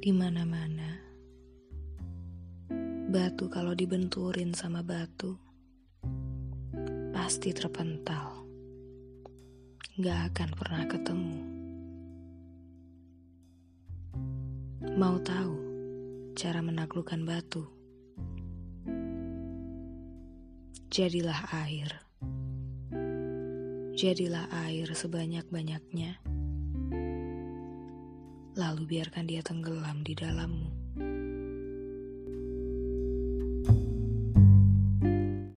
Di mana-mana, batu kalau dibenturin sama batu pasti terpental, gak akan pernah ketemu. Mau tahu cara menaklukkan batu? Jadilah air. Jadilah air sebanyak-banyaknya lalu biarkan dia tenggelam di dalammu.